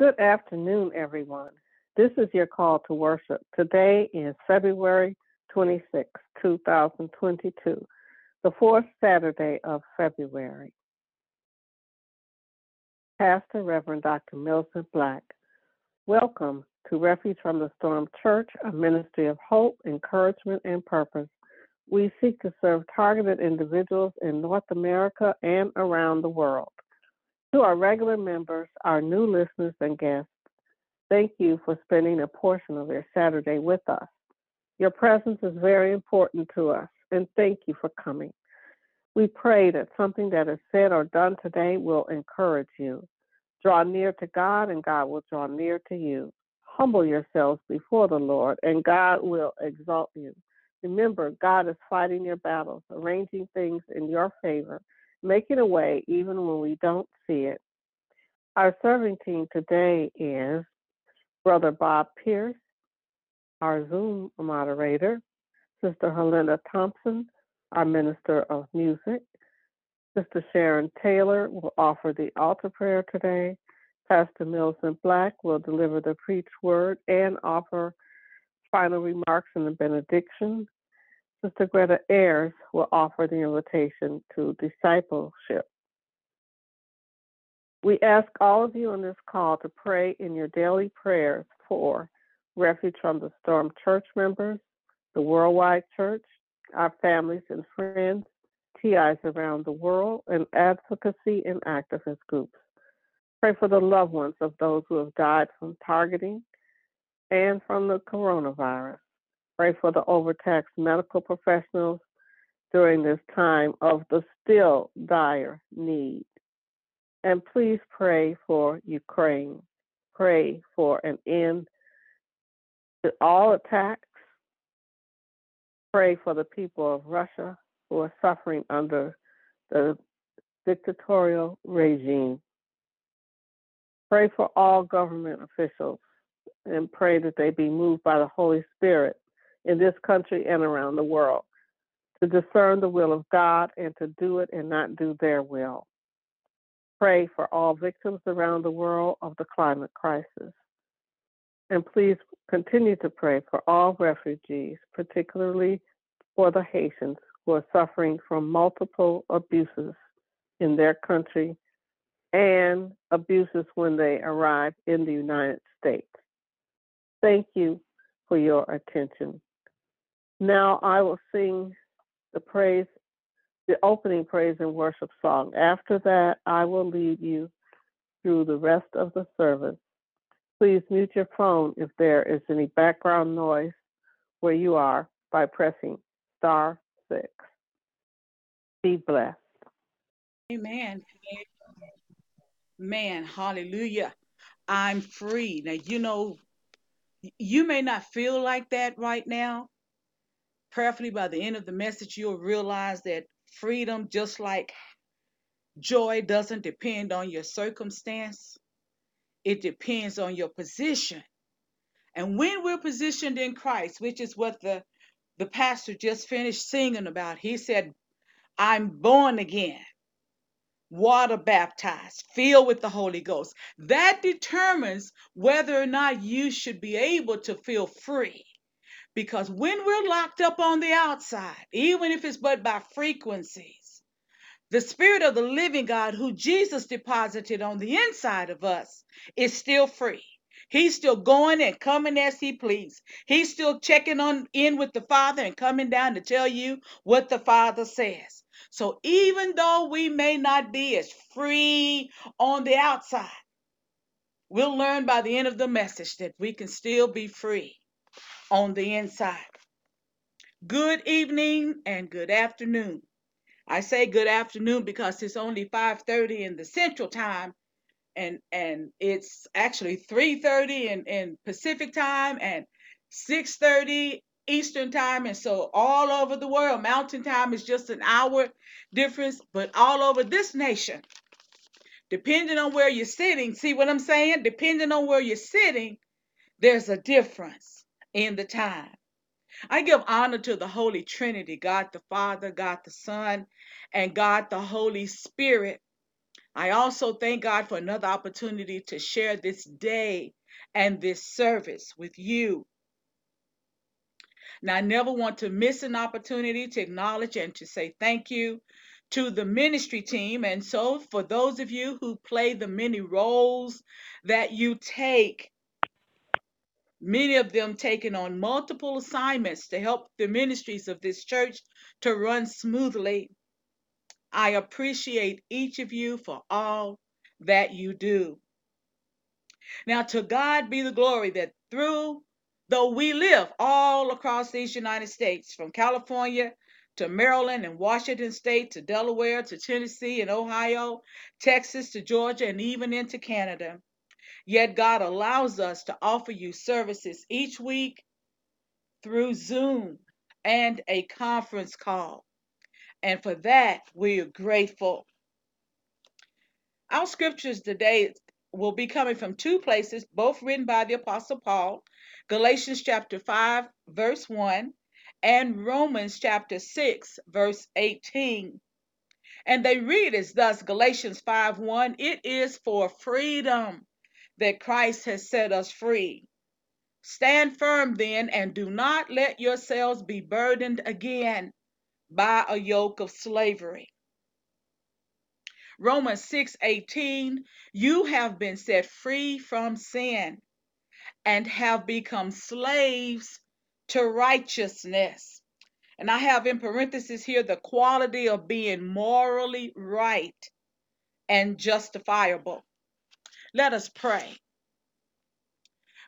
Good afternoon, everyone. This is your call to worship. Today is February 26, 2022, the fourth Saturday of February. Pastor Reverend Dr. Milton Black, welcome to Refuge from the Storm Church, a ministry of hope, encouragement, and purpose. We seek to serve targeted individuals in North America and around the world. To our regular members, our new listeners, and guests, thank you for spending a portion of your Saturday with us. Your presence is very important to us, and thank you for coming. We pray that something that is said or done today will encourage you. Draw near to God, and God will draw near to you. Humble yourselves before the Lord, and God will exalt you. Remember, God is fighting your battles, arranging things in your favor making a way even when we don't see it. Our serving team today is Brother Bob Pierce, our Zoom moderator, Sister Helena Thompson, our Minister of Music. Sister Sharon Taylor will offer the altar prayer today. Pastor Milton Black will deliver the preached word and offer final remarks and the benediction. Sister Greta Ayers will offer the invitation to discipleship. We ask all of you on this call to pray in your daily prayers for Refuge from the Storm church members, the Worldwide Church, our families and friends, TIs around the world, and advocacy and activist groups. Pray for the loved ones of those who have died from targeting and from the coronavirus. Pray for the overtaxed medical professionals during this time of the still dire need. And please pray for Ukraine. Pray for an end to all attacks. Pray for the people of Russia who are suffering under the dictatorial regime. Pray for all government officials and pray that they be moved by the Holy Spirit in this country and around the world, to discern the will of God and to do it and not do their will. Pray for all victims around the world of the climate crisis. And please continue to pray for all refugees, particularly for the Haitians who are suffering from multiple abuses in their country and abuses when they arrive in the United States. Thank you for your attention. Now I will sing the praise, the opening praise and worship song. After that, I will lead you through the rest of the service. Please mute your phone if there is any background noise where you are by pressing star six. Be blessed. Amen. Man, hallelujah. I'm free. Now, you know, you may not feel like that right now, prayerfully by the end of the message, you'll realize that freedom, just like joy, doesn't depend on your circumstance, it depends on your position. And when we're positioned in Christ, which is what the, the pastor just finished singing about, he said, I'm born again, water baptized, filled with the Holy Ghost. That determines whether or not you should be able to feel free. Because when we're locked up on the outside, even if it's but by frequencies, the Spirit of the living God, who Jesus deposited on the inside of us, is still free. He's still going and coming as he please. He's still checking on in with the Father and coming down to tell you what the Father says. So even though we may not be as free on the outside, we'll learn by the end of the message that we can still be free on the inside. Good evening and good afternoon. I say good afternoon because it's only 5:30 in the central time and and it's actually 3:30 in, in Pacific time and 6:30 Eastern time and so all over the world mountain time is just an hour difference but all over this nation depending on where you're sitting see what I'm saying depending on where you're sitting there's a difference in the time I give honor to the Holy Trinity, God the Father, God the Son, and God the Holy Spirit, I also thank God for another opportunity to share this day and this service with you. Now, I never want to miss an opportunity to acknowledge and to say thank you to the ministry team. And so, for those of you who play the many roles that you take, many of them taking on multiple assignments to help the ministries of this church to run smoothly. I appreciate each of you for all that you do. Now, to God be the glory that through, though we live all across these United States, from California to Maryland and Washington State to Delaware to Tennessee and Ohio, Texas to Georgia, and even into Canada, yet God allows us to offer you services each week through Zoom and a conference call. And for that, we are grateful. Our scriptures today will be coming from two places, both written by the Apostle Paul Galatians chapter 5, verse 1, and Romans chapter 6, verse 18. And they read as thus Galatians 5 1 It is for freedom that Christ has set us free. Stand firm then, and do not let yourselves be burdened again by a yoke of slavery. Romans 6:18 You have been set free from sin and have become slaves to righteousness. And I have in parentheses here the quality of being morally right and justifiable. Let us pray.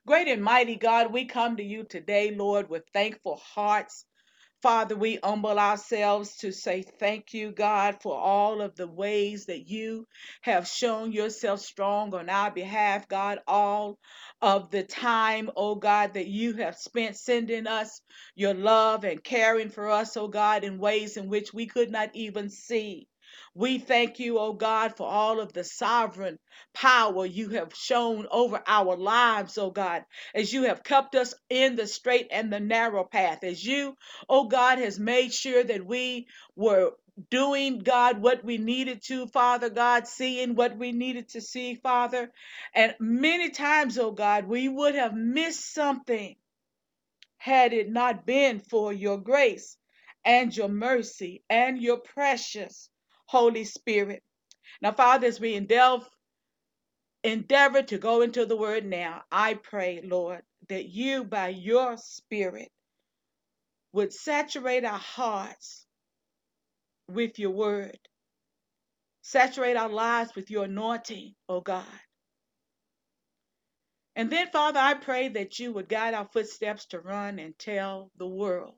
Great and mighty God, we come to you today, Lord, with thankful hearts Father, we humble ourselves to say thank you, God, for all of the ways that you have shown yourself strong on our behalf, God, all of the time, oh God, that you have spent sending us your love and caring for us, oh God, in ways in which we could not even see. We thank you, oh God, for all of the sovereign power you have shown over our lives, oh God, as you have kept us in the straight and the narrow path, as you, oh God, has made sure that we were doing, God, what we needed to, Father God, seeing what we needed to see, Father. And many times, oh God, we would have missed something had it not been for your grace and your mercy and your precious Holy Spirit. Now, Father, as we endeavor, endeavor to go into the word now, I pray, Lord, that you, by your Spirit, would saturate our hearts with your word, saturate our lives with your anointing, oh God. And then, Father, I pray that you would guide our footsteps to run and tell the world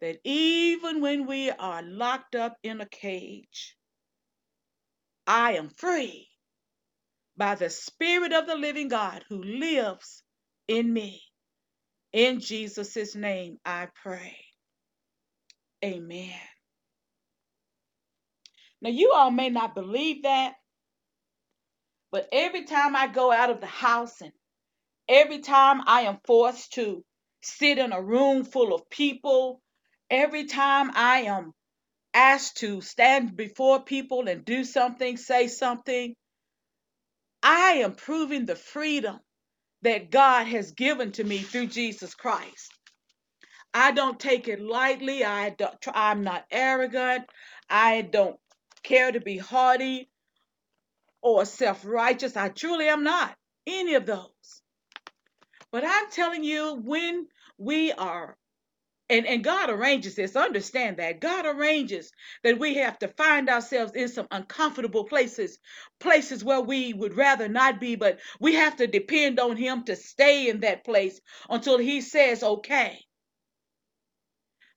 that even when we are locked up in a cage, I am free by the Spirit of the living God who lives in me. In Jesus' name I pray. Amen. Now, you all may not believe that, but every time I go out of the house and every time I am forced to sit in a room full of people, every time I am asked to stand before people and do something, say something, I am proving the freedom that God has given to me through Jesus Christ. I don't take it lightly. I don't, I'm not arrogant. I don't care to be haughty or self righteous. I truly am not any of those. But I'm telling you, when we are, and, and God arranges this, understand that. God arranges that we have to find ourselves in some uncomfortable places, places where we would rather not be, but we have to depend on Him to stay in that place until He says, okay.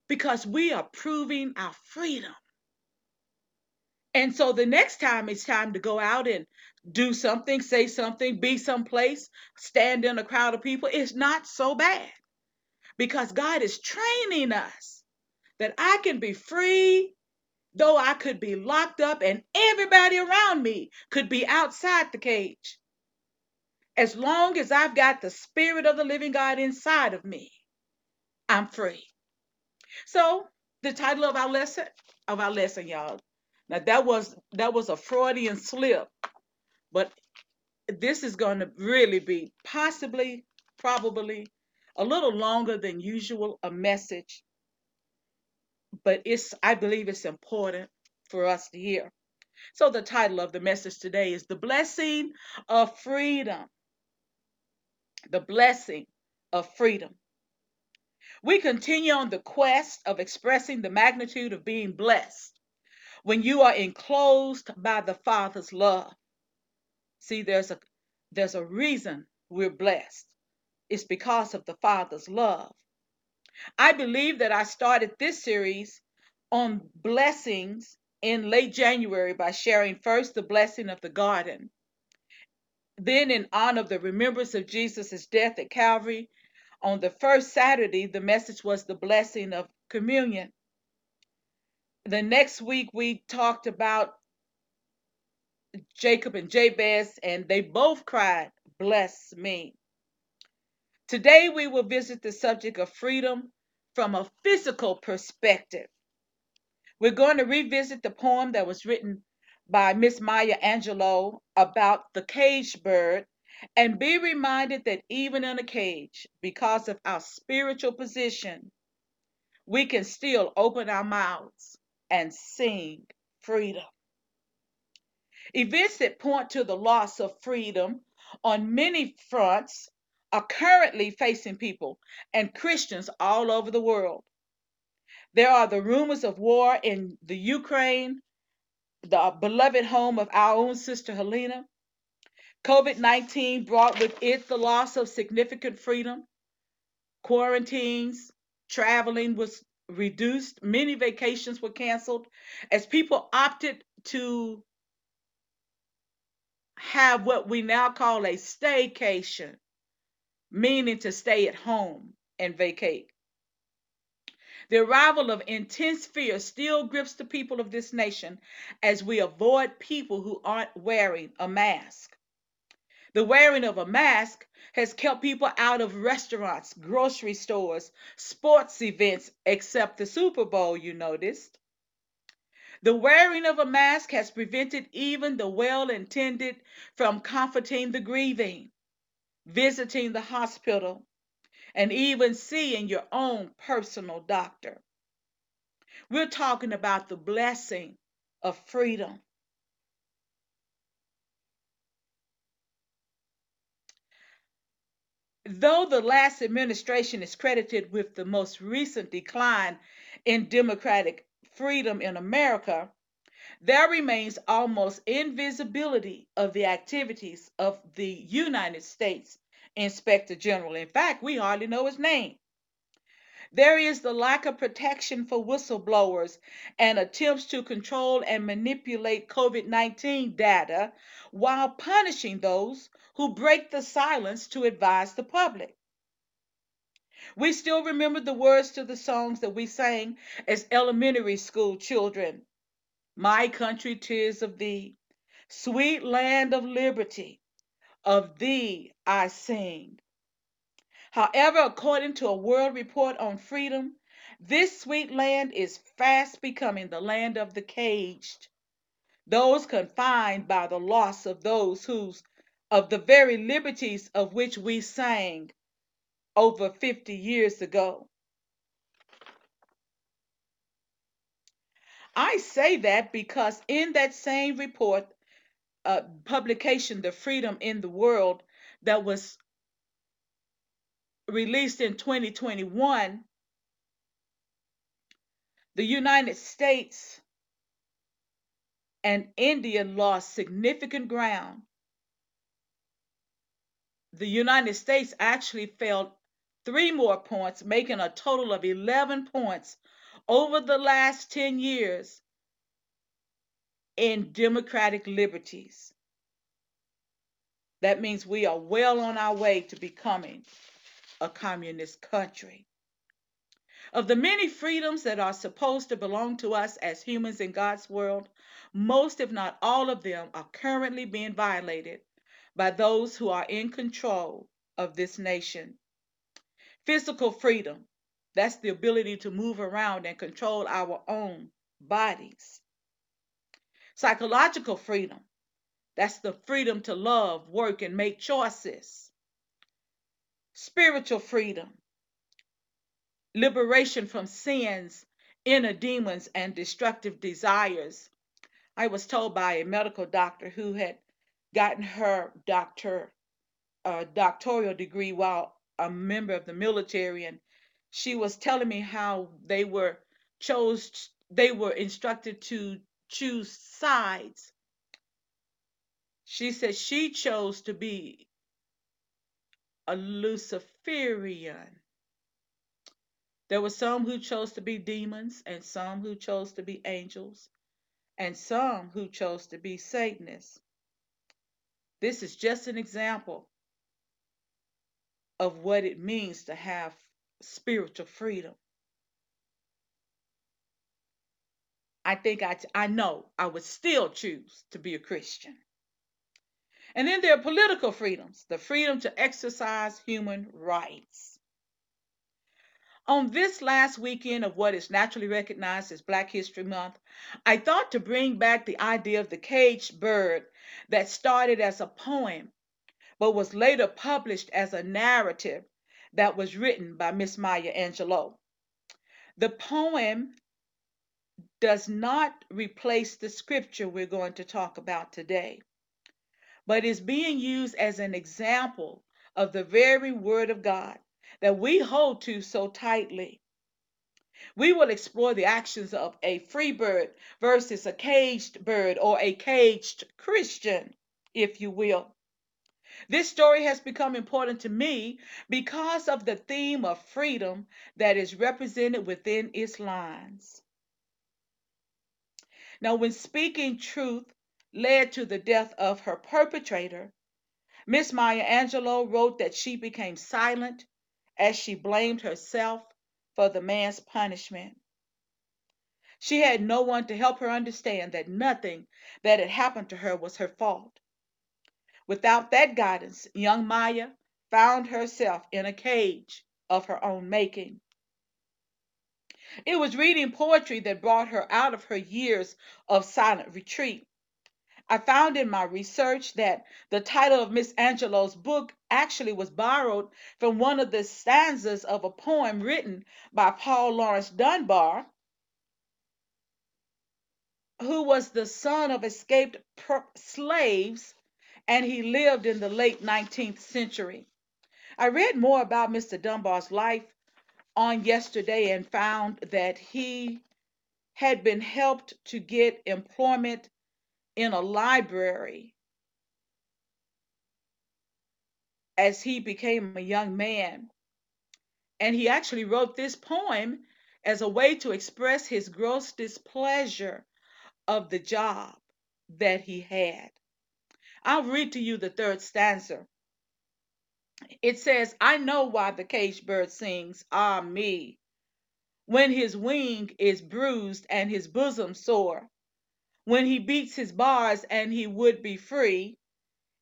Because we are proving our freedom. And so the next time it's time to go out and do something, say something, be someplace, stand in a crowd of people, it's not so bad because God is training us that I can be free, though I could be locked up and everybody around me could be outside the cage. As long as I've got the Spirit of the living God inside of me, I'm free. So, the title of our lesson, of our lesson, y'all, Now that was that was a Freudian slip, but this is going to really be possibly, probably a little longer than usual a message, but it's I believe it's important for us to hear. So the title of the message today is The Blessing of Freedom. The Blessing of Freedom. We continue on the quest of expressing the magnitude of being blessed when you are enclosed by the Father's love. See, there's a there's a reason we're blessed. It's because of the Father's love. I believe that I started this series on blessings in late January by sharing first the blessing of the garden. Then, in honor of the remembrance of Jesus' death at Calvary, on the first Saturday, the message was the blessing of communion. The next week, we talked about Jacob and Jabez, and they both cried, Bless me. Today, we will visit the subject of freedom from a physical perspective. We're going to revisit the poem that was written by Miss Maya Angelou about the caged bird and be reminded that even in a cage, because of our spiritual position, we can still open our mouths and sing freedom. Events that point to the loss of freedom on many fronts are currently facing people and Christians all over the world. There are the rumors of war in the Ukraine, the beloved home of our own sister Helena. COVID 19 brought with it the loss of significant freedom. Quarantines, traveling was reduced, many vacations were canceled as people opted to have what we now call a staycation, meaning to stay at home and vacate. The arrival of intense fear still grips the people of this nation as we avoid people who aren't wearing a mask. The wearing of a mask has kept people out of restaurants, grocery stores, sports events, except the Super Bowl, you noticed. The wearing of a mask has prevented even the well intended from comforting the grieving, visiting the hospital, and even seeing your own personal doctor. We're talking about the blessing of freedom. Though the last administration is credited with the most recent decline in democratic freedom in America, there remains almost invisibility of the activities of the United States Inspector General. In fact, we hardly know his name. There is the lack of protection for whistleblowers and attempts to control and manipulate COVID 19 data while punishing those who break the silence to advise the public. We still remember the words to the songs that we sang as elementary school children. My country, tis of thee, sweet land of liberty, of thee I sing. However, according to a world report on freedom, this sweet land is fast becoming the land of the caged, those confined by the loss of those whose of the very liberties of which we sang over 50 years ago. I say that because in that same report, uh, publication, The Freedom in the World, that was released in 2021, the United States and India lost significant ground. The United States actually fell three more points, making a total of 11 points over the last 10 years in democratic liberties. That means we are well on our way to becoming a communist country. Of the many freedoms that are supposed to belong to us as humans in God's world, most, if not all of them, are currently being violated by those who are in control of this nation. Physical freedom, that's the ability to move around and control our own bodies. Psychological freedom. That's the freedom to love, work, and make choices. Spiritual freedom. Liberation from sins, inner demons, and destructive desires. I was told by a medical doctor who had gotten her doctor uh, doctoral degree while a member of the military, and she was telling me how they were chose they were instructed to choose sides. She said she chose to be a Luciferian. There were some who chose to be demons, and some who chose to be angels, and some who chose to be Satanists. This is just an example of what it means to have spiritual freedom. I think I, I know I would still choose to be a Christian. And then there are political freedoms, the freedom to exercise human rights. On this last weekend of what is naturally recognized as Black History Month, I thought to bring back the idea of the caged bird that started as a poem but was later published as a narrative that was written by Miss Maya Angelou. The poem does not replace the scripture we're going to talk about today, but is being used as an example of the very Word of God that we hold to so tightly. We will explore the actions of a free bird versus a caged bird or a caged Christian, if you will. This story has become important to me because of the theme of freedom that is represented within its lines. Now, when speaking truth led to the death of her perpetrator, Miss Maya Angelou wrote that she became silent as she blamed herself for the man's punishment. She had no one to help her understand that nothing that had happened to her was her fault. Without that guidance, young Maya found herself in a cage of her own making. It was reading poetry that brought her out of her years of silent retreat. I found in my research that the title of Miss Angelou's book actually was borrowed from one of the stanzas of a poem written by Paul Laurence Dunbar, who was the son of escaped slaves and he lived in the late 19th century. I read more about Mr. Dunbar's life on yesterday and found that he had been helped to get employment in a library as he became a young man. And he actually wrote this poem as a way to express his gross displeasure of the job that he had. I'll read to you the third stanza. It says, I know why the caged bird sings, ah me, when his wing is bruised and his bosom sore, when he beats his bars and he would be free.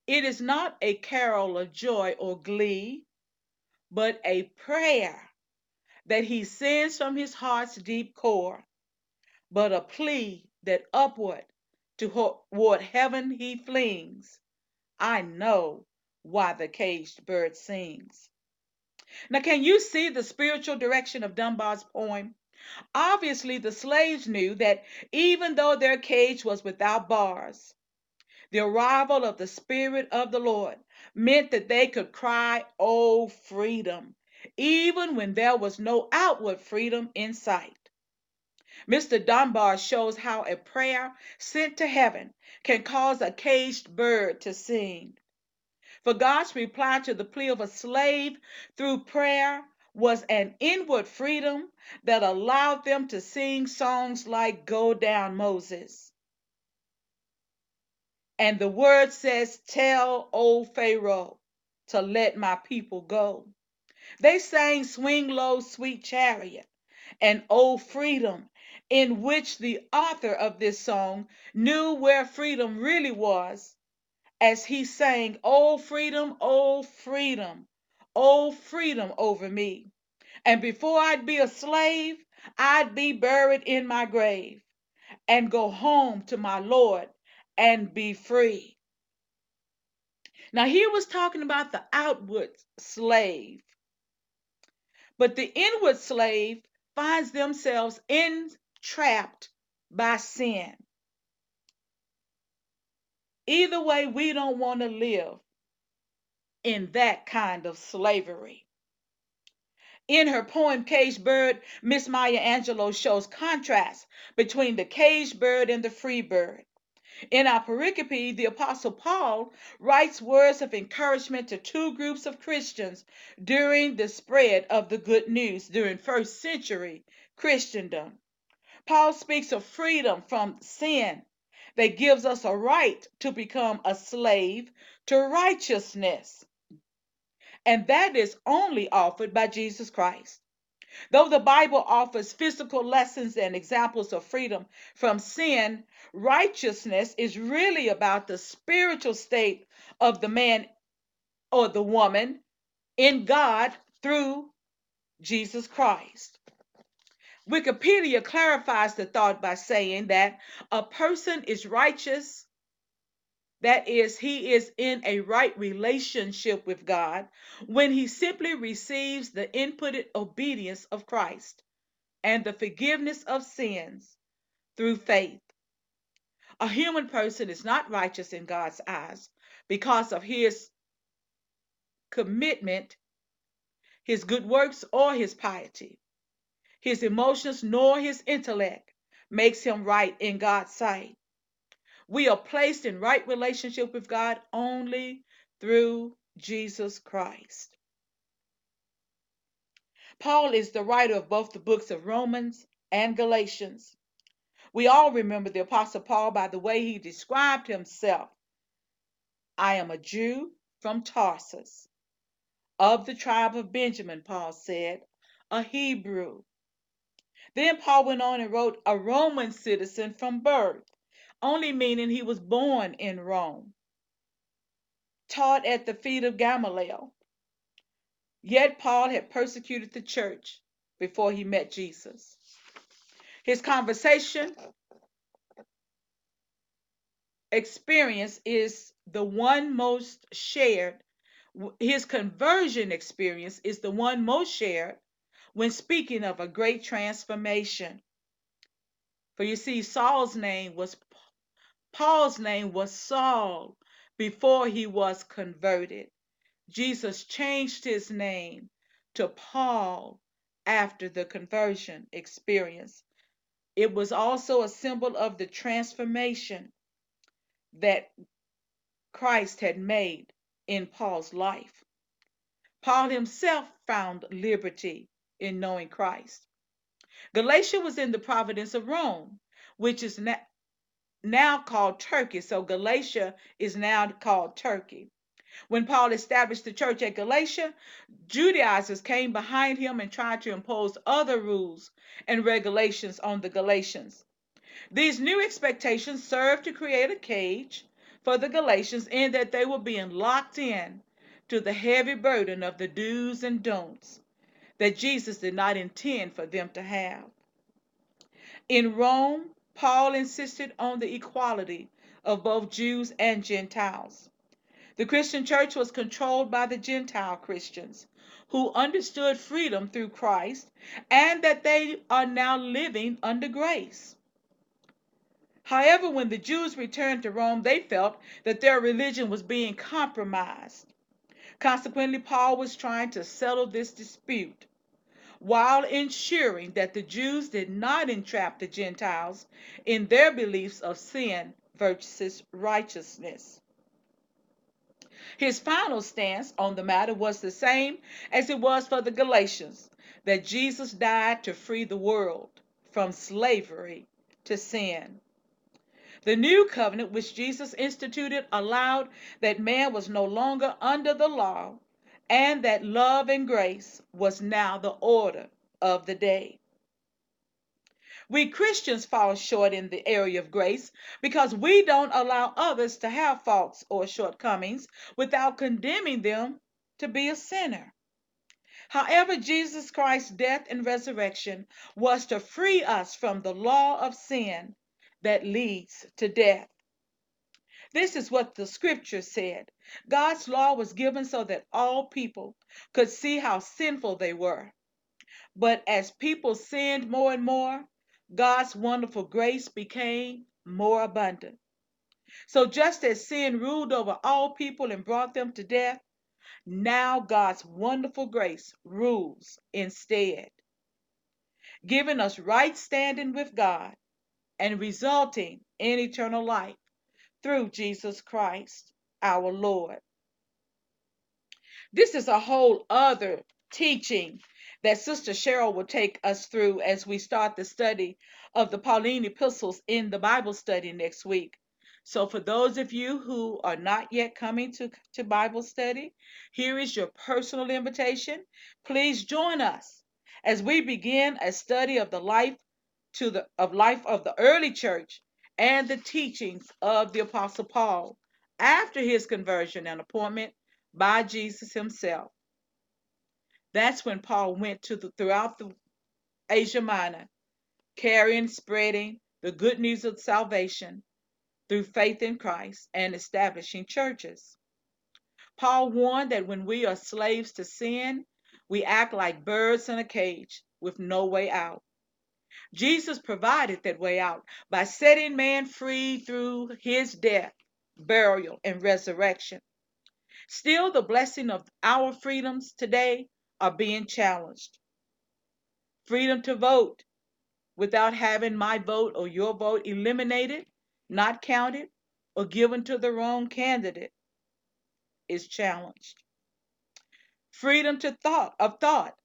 It is not a carol of joy or glee, but a prayer that he sends from his heart's deep core, but a plea that upward toward heaven he flings. I know why the caged bird sings. Now, can you see the spiritual direction of Dunbar's poem? Obviously, the slaves knew that even though their cage was without bars, the arrival of the Spirit of the Lord meant that they could cry, Oh, freedom, even when there was no outward freedom in sight. Mr. Dunbar shows how a prayer sent to heaven can cause a caged bird to sing. For God's reply to the plea of a slave through prayer was an inward freedom that allowed them to sing songs like Go Down Moses. And the word says, Tell old Pharaoh to let my people go. They sang Swing Low, Sweet Chariot and Old Freedom in which the author of this song knew where freedom really was as he sang, Oh, freedom, oh, freedom, oh, freedom over me. And before I'd be a slave, I'd be buried in my grave. and go home to my Lord and be free. Now, he was talking about the outward slave, but the inward slave finds themselves entrapped by sin. Either way, we don't want to live in that kind of slavery. In her poem Caged Bird, Miss Maya Angelou shows contrast between the caged bird and the free bird. In our pericope, the Apostle Paul writes words of encouragement to two groups of Christians during the spread of the good news during first century Christendom. Paul speaks of freedom from sin that gives us a right to become a slave to righteousness. And that is only offered by Jesus Christ. Though the Bible offers physical lessons and examples of freedom from sin, righteousness is really about the spiritual state of the man or the woman in God through Jesus Christ. Wikipedia clarifies the thought by saying that a person is righteous, that is, he is in a right relationship with God, when he simply receives the imputed obedience of Christ and the forgiveness of sins through faith. A human person is not righteous in God's eyes because of his commitment, his good works, or his piety. His emotions nor his intellect makes him right in God's sight. We are placed in right relationship with God only through Jesus Christ. Paul is the writer of both the books of Romans and Galatians. We all remember the Apostle Paul by the way he described himself. I am a Jew from Tarsus, of the tribe of Benjamin, Paul said, a Hebrew. Then Paul went on and wrote, a Roman citizen from birth, only meaning he was born in Rome, taught at the feet of Gamaliel. Yet Paul had persecuted the church before he met Jesus. His conversation experience is the one most shared. His conversion experience is the one most shared when speaking of a great transformation. For you see, Saul's name was Paul's name was Saul before he was converted. Jesus changed his name to Paul after the conversion experience. It was also a symbol of the transformation that Christ had made in Paul's life. Paul himself found liberty in knowing Christ. Galatia was in the province of Rome, which is now called Turkey. So Galatia is now called Turkey. When Paul established the church at Galatia, Judaizers came behind him and tried to impose other rules and regulations on the Galatians. These new expectations served to create a cage for the Galatians in that they were being locked in to the heavy burden of the do's and don'ts that Jesus did not intend for them to have. In Rome, Paul insisted on the equality of both Jews and Gentiles. The Christian church was controlled by the Gentile Christians who understood freedom through Christ and that they are now living under grace. However, when the Jews returned to Rome, they felt that their religion was being compromised. Consequently, Paul was trying to settle this dispute while ensuring that the Jews did not entrap the Gentiles in their beliefs of sin versus righteousness. His final stance on the matter was the same as it was for the Galatians that Jesus died to free the world from slavery to sin. The new covenant which Jesus instituted allowed that man was no longer under the law and that love and grace was now the order of the day. We Christians fall short in the area of grace because we don't allow others to have faults or shortcomings without condemning them to be a sinner. However, Jesus Christ's death and resurrection was to free us from the law of sin that leads to death. This is what the scripture said. God's law was given so that all people could see how sinful they were. But as people sinned more and more, God's wonderful grace became more abundant. So just as sin ruled over all people and brought them to death, now God's wonderful grace rules instead, giving us right standing with God and resulting in eternal life through Jesus Christ our Lord. This is a whole other teaching that Sister Cheryl will take us through as we start the study of the Pauline epistles in the Bible study next week. So, for those of you who are not yet coming to, to Bible study, here is your personal invitation. Please join us as we begin a study of the life to the of life of the early church and the teachings of the apostle Paul after his conversion and appointment by Jesus himself. That's when Paul went to the throughout the Asia Minor, carrying, spreading the good news of salvation through faith in Christ and establishing churches. Paul warned that when we are slaves to sin, we act like birds in a cage with no way out. Jesus provided that way out by setting man free through his death, burial, and resurrection. Still, the blessing of our freedoms today are being challenged. Freedom to vote without having my vote or your vote eliminated, not counted, or given to the wrong candidate is challenged. Freedom to thought of thought,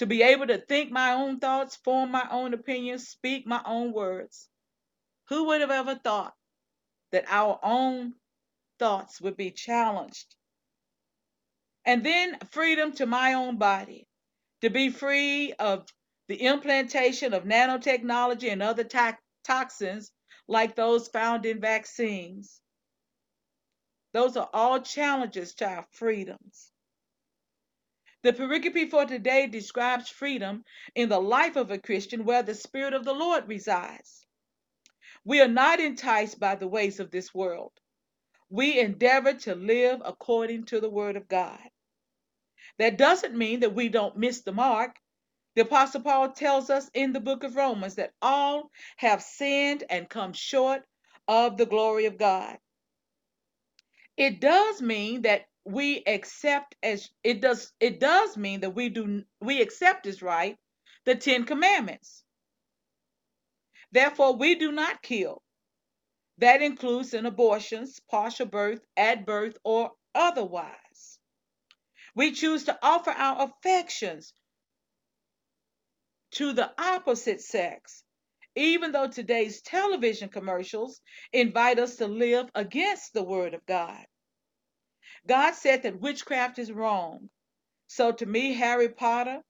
to be able to think my own thoughts, form my own opinions, speak my own words. Who would have ever thought that our own thoughts would be challenged and then freedom to my own body, to be free of the implantation of nanotechnology and other to- toxins like those found in vaccines. Those are all challenges to our freedoms. The pericope for today describes freedom in the life of a Christian where the Spirit of the Lord resides. We are not enticed by the ways of this world. We endeavor to live according to the Word of God. That doesn't mean that we don't miss the mark. The Apostle Paul tells us in the book of Romans that all have sinned and come short of the glory of God. It does mean that we accept as it does it does mean that we do we accept as right the 10 commandments. Therefore we do not kill. That includes in abortions, partial birth, at birth or otherwise. We choose to offer our affections to the opposite sex, even though today's television commercials invite us to live against the Word of God. God said that witchcraft is wrong. So to me, Harry Potter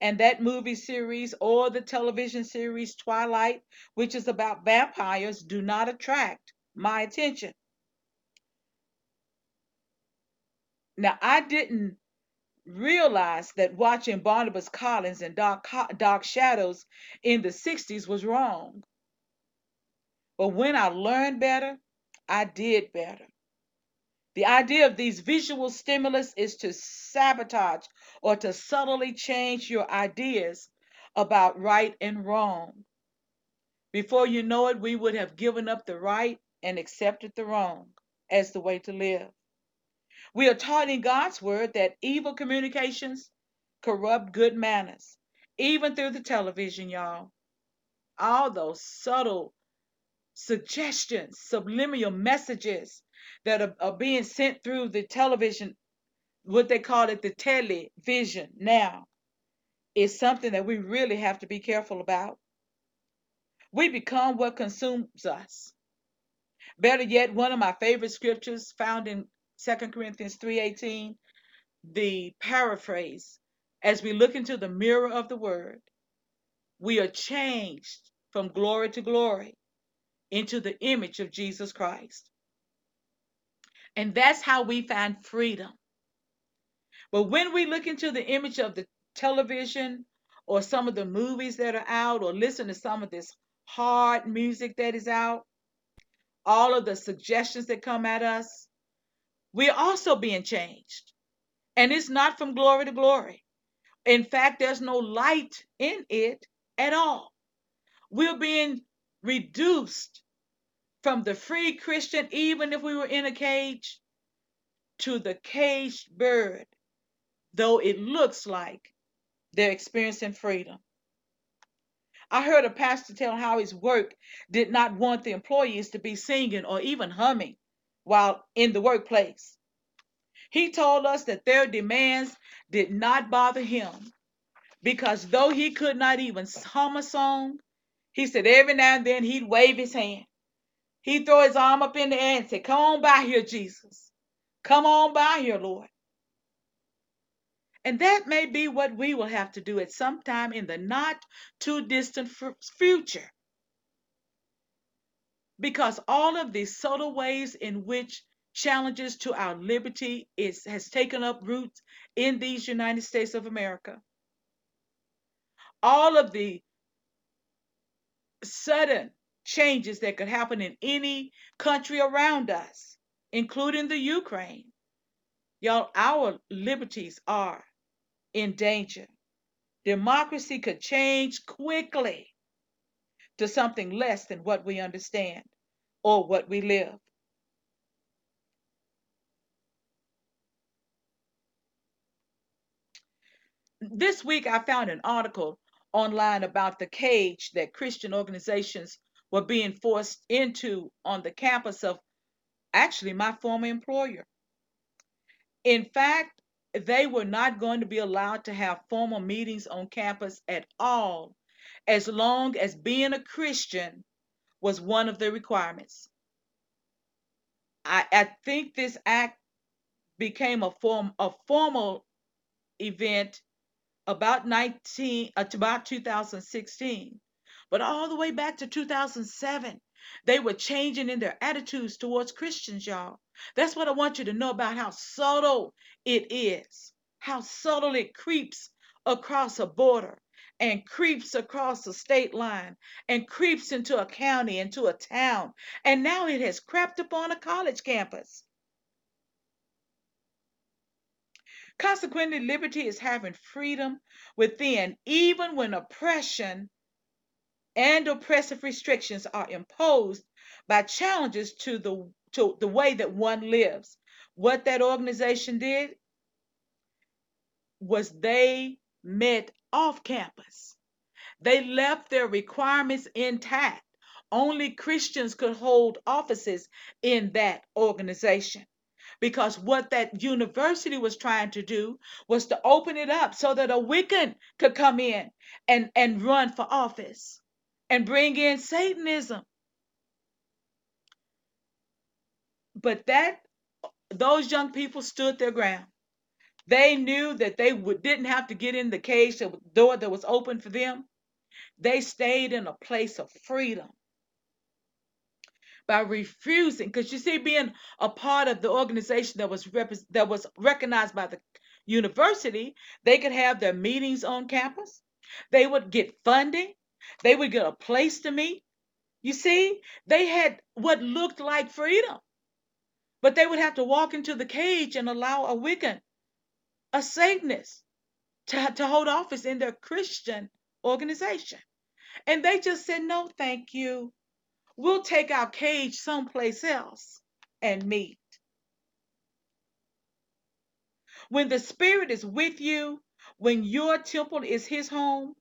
and that movie series or the television series Twilight, which is about vampires, do not attract my attention. Now, I didn't realize that watching Barnabas Collins and Dark, Dark Shadows in the 60s was wrong. But when I learned better, I did better. The idea of these visual stimulus is to sabotage or to subtly change your ideas about right and wrong. Before you know it, we would have given up the right and accepted the wrong as the way to live. We are taught in God's word that evil communications corrupt good manners, even through the television, y'all. All those subtle suggestions, subliminal messages that are, are being sent through the television, what they call it the television now, is something that we really have to be careful about. We become what consumes us. Better yet, one of my favorite scriptures found in 2 Corinthians 3:18, the paraphrase, as we look into the mirror of the word, we are changed from glory to glory into the image of Jesus Christ. And that's how we find freedom. But when we look into the image of the television or some of the movies that are out or listen to some of this hard music that is out, all of the suggestions that come at us, we're also being changed. And it's not from glory to glory. In fact, there's no light in it at all. We're being reduced from the free Christian, even if we were in a cage, to the caged bird, though it looks like they're experiencing freedom. I heard a pastor tell how his work did not want the employees to be singing or even humming while in the workplace. He told us that their demands did not bother him because though he could not even hum a song, he said every now and then he'd wave his hand. He'd throw his arm up in the air and say, Come on by here, Jesus. Come on by here, Lord. And that may be what we will have to do at some time in the not too distant future. Because all of these subtle ways in which challenges to our liberty is, has taken up roots in these United States of America. All of the sudden changes that could happen in any country around us, including the Ukraine. Y'all, our liberties are in danger. Democracy could change quickly to something less than what we understand or what we live. This week, I found an article online about the cage that Christian organizations were being forced into on the campus of actually my former employer. In fact, they were not going to be allowed to have formal meetings on campus at all as long as being a Christian was one of the requirements. I, I think this act became a form a formal event about 19 uh, about 2016 but all the way back to 2007 they were changing in their attitudes towards christians y'all. That's what i want you to know about how subtle it is how subtle it creeps across a border and creeps across a state line and creeps into a county into a town and now it has crept upon a college campus. Consequently, liberty is having freedom within, even when oppression and oppressive restrictions are imposed by challenges to the to the way that one lives. What that organization did was they met off campus. They left their requirements intact. Only Christians could hold offices in that organization because what that university was trying to do was to open it up so that a Wiccan could come in and, and run for office and bring in Satanism. But that those young people stood their ground. They knew that they would, didn't have to get in the cage, the door that was open for them. They stayed in a place of freedom by refusing because you see being a part of the organization that was rep- that was recognized by the university they could have their meetings on campus they would get funding they would get a place to meet. You see? They had what looked like freedom. But they would have to walk into the cage and allow a wiccan a satanist to, to hold office in their christian organization. And they just said no thank you. We'll take our cage someplace else and meet. When the Spirit is with you, when your temple is His home,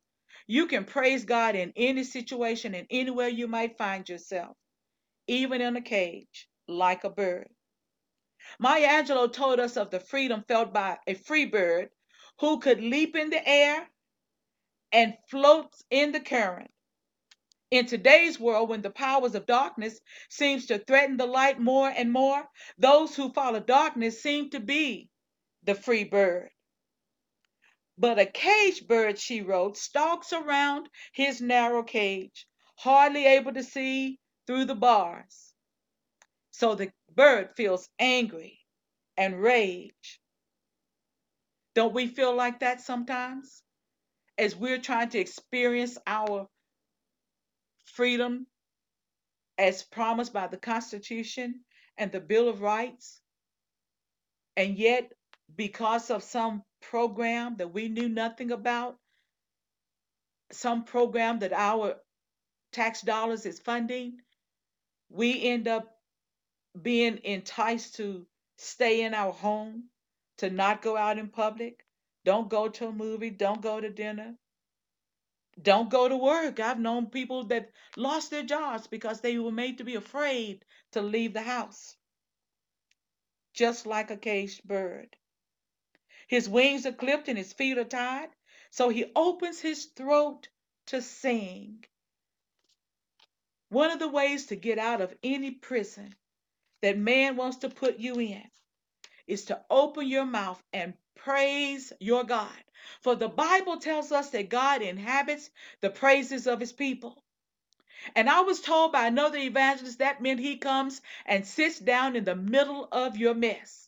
you can praise God in any situation and anywhere you might find yourself, even in a cage, like a bird. Maya Angelou told us of the freedom felt by a free bird who could leap in the air and float in the current in today's world, when the powers of darkness seems to threaten the light more and more, those who follow darkness seem to be the free bird. But a caged bird, she wrote, stalks around his narrow cage, hardly able to see through the bars. So the bird feels angry and rage. Don't we feel like that sometimes? As we're trying to experience our freedom as promised by the Constitution and the Bill of Rights. And yet, because of some program that we knew nothing about, some program that our tax dollars is funding, we end up being enticed to stay in our home, to not go out in public, don't go to a movie, don't go to dinner, don't go to work. I've known people that lost their jobs because they were made to be afraid to leave the house. Just like a caged bird. His wings are clipped and his feet are tied, so he opens his throat to sing. One of the ways to get out of any prison that man wants to put you in is to open your mouth and praise your God. For the Bible tells us that God inhabits the praises of his people. And I was told by another evangelist that meant he comes and sits down in the middle of your mess.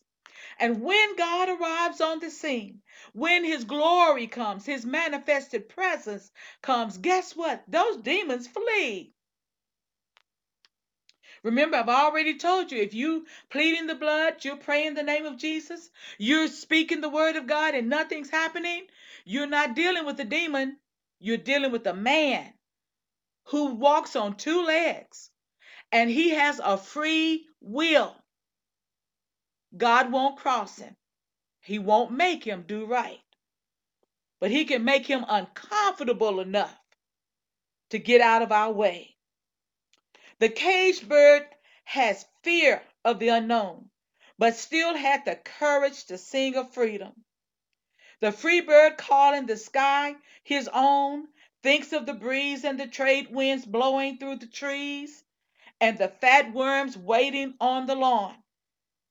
And when God arrives on the scene, when his glory comes, his manifested presence comes, guess what? Those demons flee. Remember, I've already told you if you pleading the blood, you're praying the name of Jesus, you're speaking the word of God and nothing's happening, you're not dealing with a demon, you're dealing with a man who walks on two legs and he has a free will. God won't cross him. He won't make him do right. But he can make him uncomfortable enough to get out of our way. The caged bird has fear of the unknown, but still had the courage to sing of freedom. The free bird calling the sky his own thinks of the breeze and the trade winds blowing through the trees and the fat worms waiting on the lawn.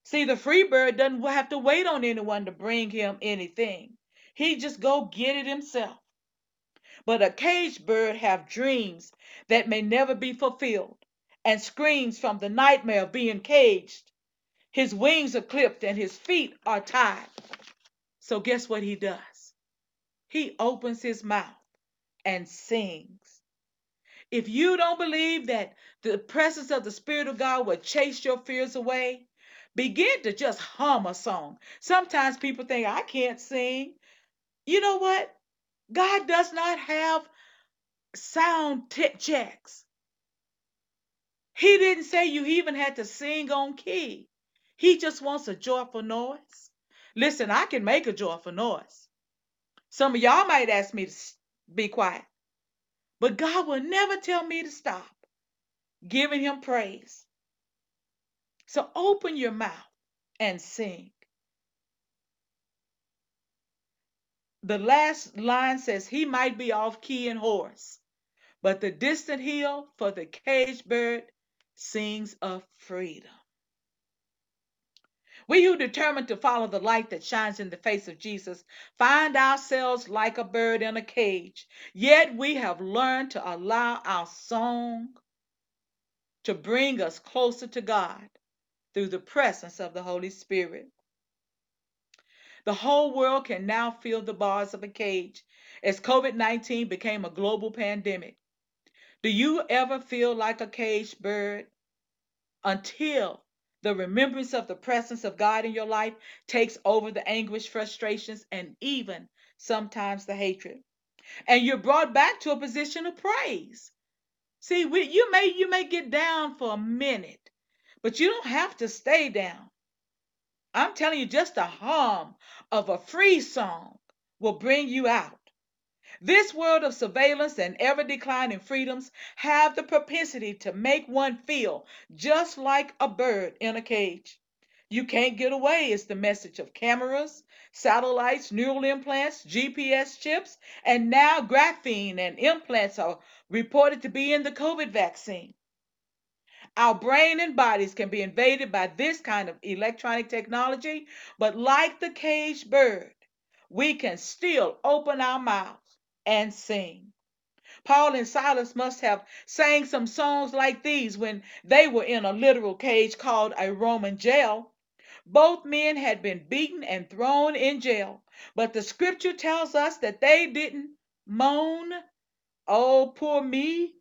See, the free bird doesn't have to wait on anyone to bring him anything. He just go get it himself. But a caged bird have dreams that may never be fulfilled and screams from the nightmare of being caged. His wings are clipped and his feet are tied. So, guess what he does? He opens his mouth and sings. If you don't believe that the presence of the Spirit of God will chase your fears away, begin to just hum a song. Sometimes people think, I can't sing. You know what? God does not have sound t- checks. He didn't say you even had to sing on key. He just wants a joyful noise. Listen, I can make a joyful noise. Some of y'all might ask me to be quiet, but God will never tell me to stop giving him praise. So open your mouth and sing. The last line says, He might be off key and hoarse, but the distant hill for the caged bird sings of freedom. We who determine to follow the light that shines in the face of Jesus find ourselves like a bird in a cage, yet we have learned to allow our song to bring us closer to God through the presence of the Holy Spirit. The whole world can now feel the bars of a cage as COVID 19 became a global pandemic. Do you ever feel like a caged bird? Until the remembrance of the presence of God in your life takes over the anguish, frustrations, and even sometimes the hatred. And you're brought back to a position of praise. See, we, you may you may get down for a minute, but you don't have to stay down. I'm telling you, just a hum of a free song will bring you out. This world of surveillance and ever declining freedoms have the propensity to make one feel just like a bird in a cage. You can't get away is the message of cameras, satellites, neural implants, GPS chips, and now graphene and implants are reported to be in the COVID vaccine. Our brain and bodies can be invaded by this kind of electronic technology, but like the caged bird, we can still open our mouths and sing. Paul and Silas must have sang some songs like these when they were in a literal cage called a Roman jail. Both men had been beaten and thrown in jail, but the scripture tells us that they didn't moan, Oh, poor me.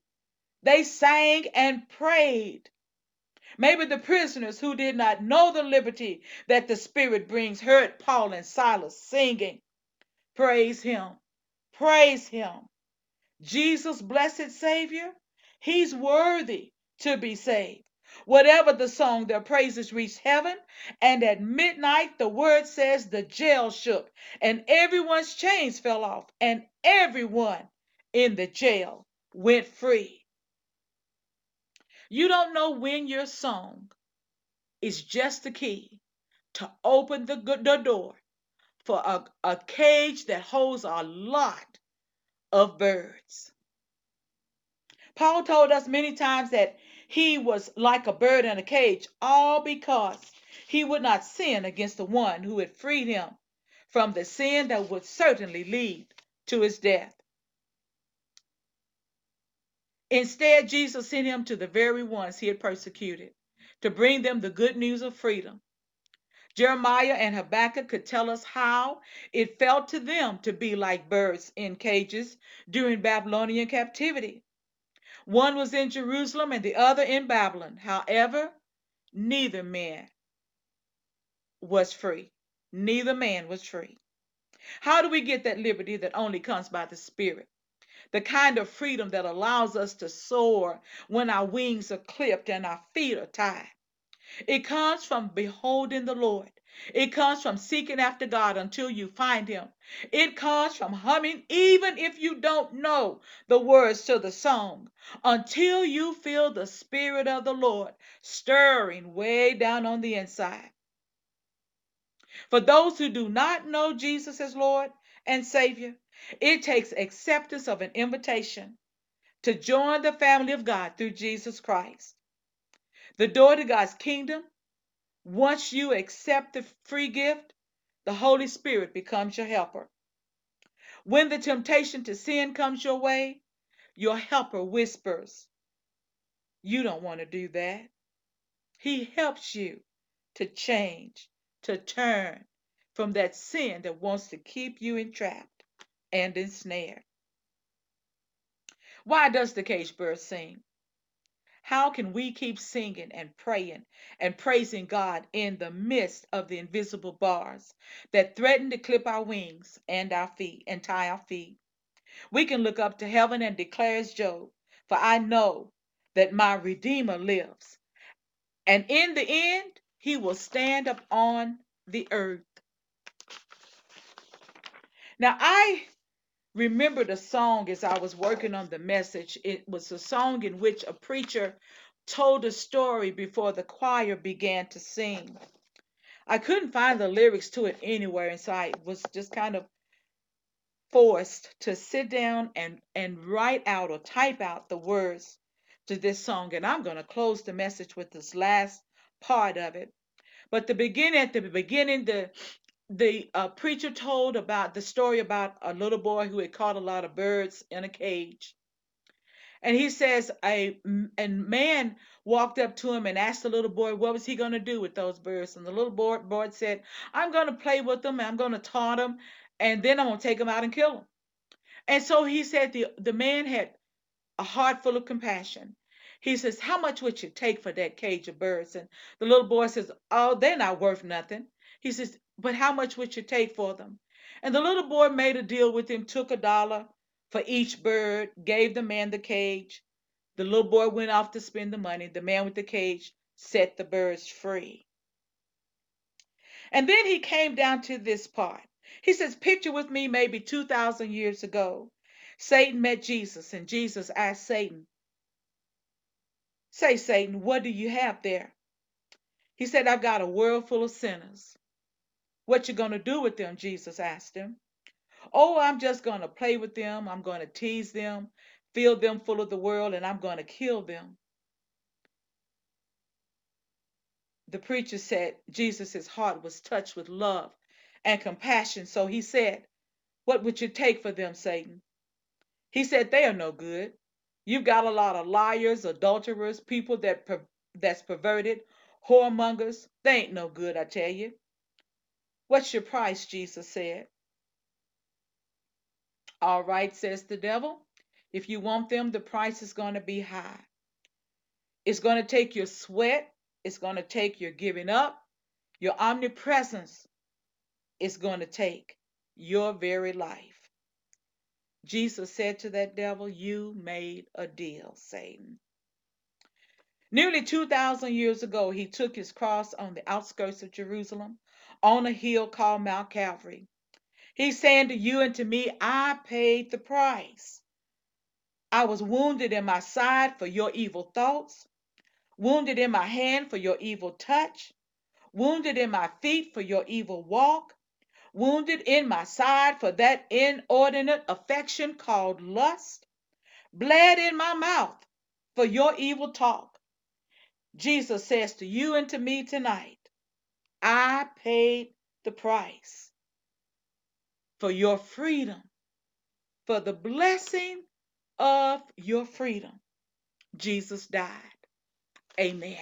They sang and prayed. Maybe the prisoners who did not know the liberty that the Spirit brings heard Paul and Silas singing. Praise Him. Praise Him. Jesus, blessed Savior, He's worthy to be saved. Whatever the song, their praises reached heaven, and at midnight the word says the jail shook, and everyone's chains fell off, and everyone in the jail went free. You don't know when your song is just the key to open the, the door for a, a cage that holds a lot of birds. Paul told us many times that he was like a bird in a cage, all because he would not sin against the one who had freed him from the sin that would certainly lead to his death. Instead, Jesus sent him to the very ones he had persecuted to bring them the good news of freedom. Jeremiah and Habakkuk could tell us how it felt to them to be like birds in cages during Babylonian captivity. One was in Jerusalem and the other in Babylon. However, neither man was free. Neither man was free. How do we get that liberty that only comes by the Spirit? The kind of freedom that allows us to soar when our wings are clipped and our feet are tied. It comes from beholding the Lord. It comes from seeking after God until you find Him. It comes from humming, even if you don't know the words to the song, until you feel the Spirit of the Lord stirring way down on the inside. For those who do not know Jesus as Lord and Savior, it takes acceptance of an invitation to join the family of God through Jesus Christ. The door to God's kingdom, once you accept the free gift, the Holy Spirit becomes your helper. When the temptation to sin comes your way, your helper whispers, You don't want to do that. He helps you to change, to turn from that sin that wants to keep you entrapped and ensnared. Why does the cage bird sing? How can we keep singing and praying and praising God in the midst of the invisible bars that threaten to clip our wings and our feet and tie our feet? We can look up to heaven and declare as Job, for I know that my Redeemer lives. And in the end, he will stand up on the earth. Now, I remembered a song as I was working on the message. It was a song in which a preacher told a story before the choir began to sing. I couldn't find the lyrics to it anywhere, and so I was just kind of forced to sit down and, and write out or type out the words to this song. And I'm going to close the message with this last part of it. But the beginning, at the beginning, the the uh, preacher told about the story about a little boy who had caught a lot of birds in a cage. And he says a, a man walked up to him and asked the little boy what was he going to do with those birds. And the little boy, boy said, I'm going to play with them. I'm going to taunt them. And then I'm going to take them out and kill them. And so he said the, the man had a heart full of compassion. He says, How much would you take for that cage of birds? And the little boy says, Oh, they're not worth nothing. He says, But how much would you take for them? And the little boy made a deal with him, took a dollar for each bird, gave the man the cage. The little boy went off to spend the money. The man with the cage set the birds free. And then he came down to this part. He says, Picture with me maybe 2,000 years ago. Satan met Jesus, and Jesus asked Satan, Say, Satan, what do you have there? He said, I've got a world full of sinners. What you going to do with them? Jesus asked him. Oh, I'm just going to play with them. I'm going to tease them, fill them full of the world, and I'm going to kill them. The preacher said Jesus' heart was touched with love and compassion. So he said, What would you take for them, Satan? He said, They are no good. You've got a lot of liars, adulterers, people that per- that's perverted, whoremongers. They ain't no good, I tell you. What's your price? Jesus said. All right, says the devil. If you want them, the price is going to be high. It's going to take your sweat, it's going to take your giving up, your omnipresence is going to take your very life. Jesus said to that devil, You made a deal, Satan. Nearly 2,000 years ago, he took his cross on the outskirts of Jerusalem on a hill called Mount Calvary. He's saying to you and to me, I paid the price. I was wounded in my side for your evil thoughts, wounded in my hand for your evil touch, wounded in my feet for your evil walk, wounded in my side for that inordinate affection called lust, bled in my mouth for your evil talk. Jesus says to you and to me tonight, I paid the price for your freedom, for the blessing of your freedom. Jesus died. Amen.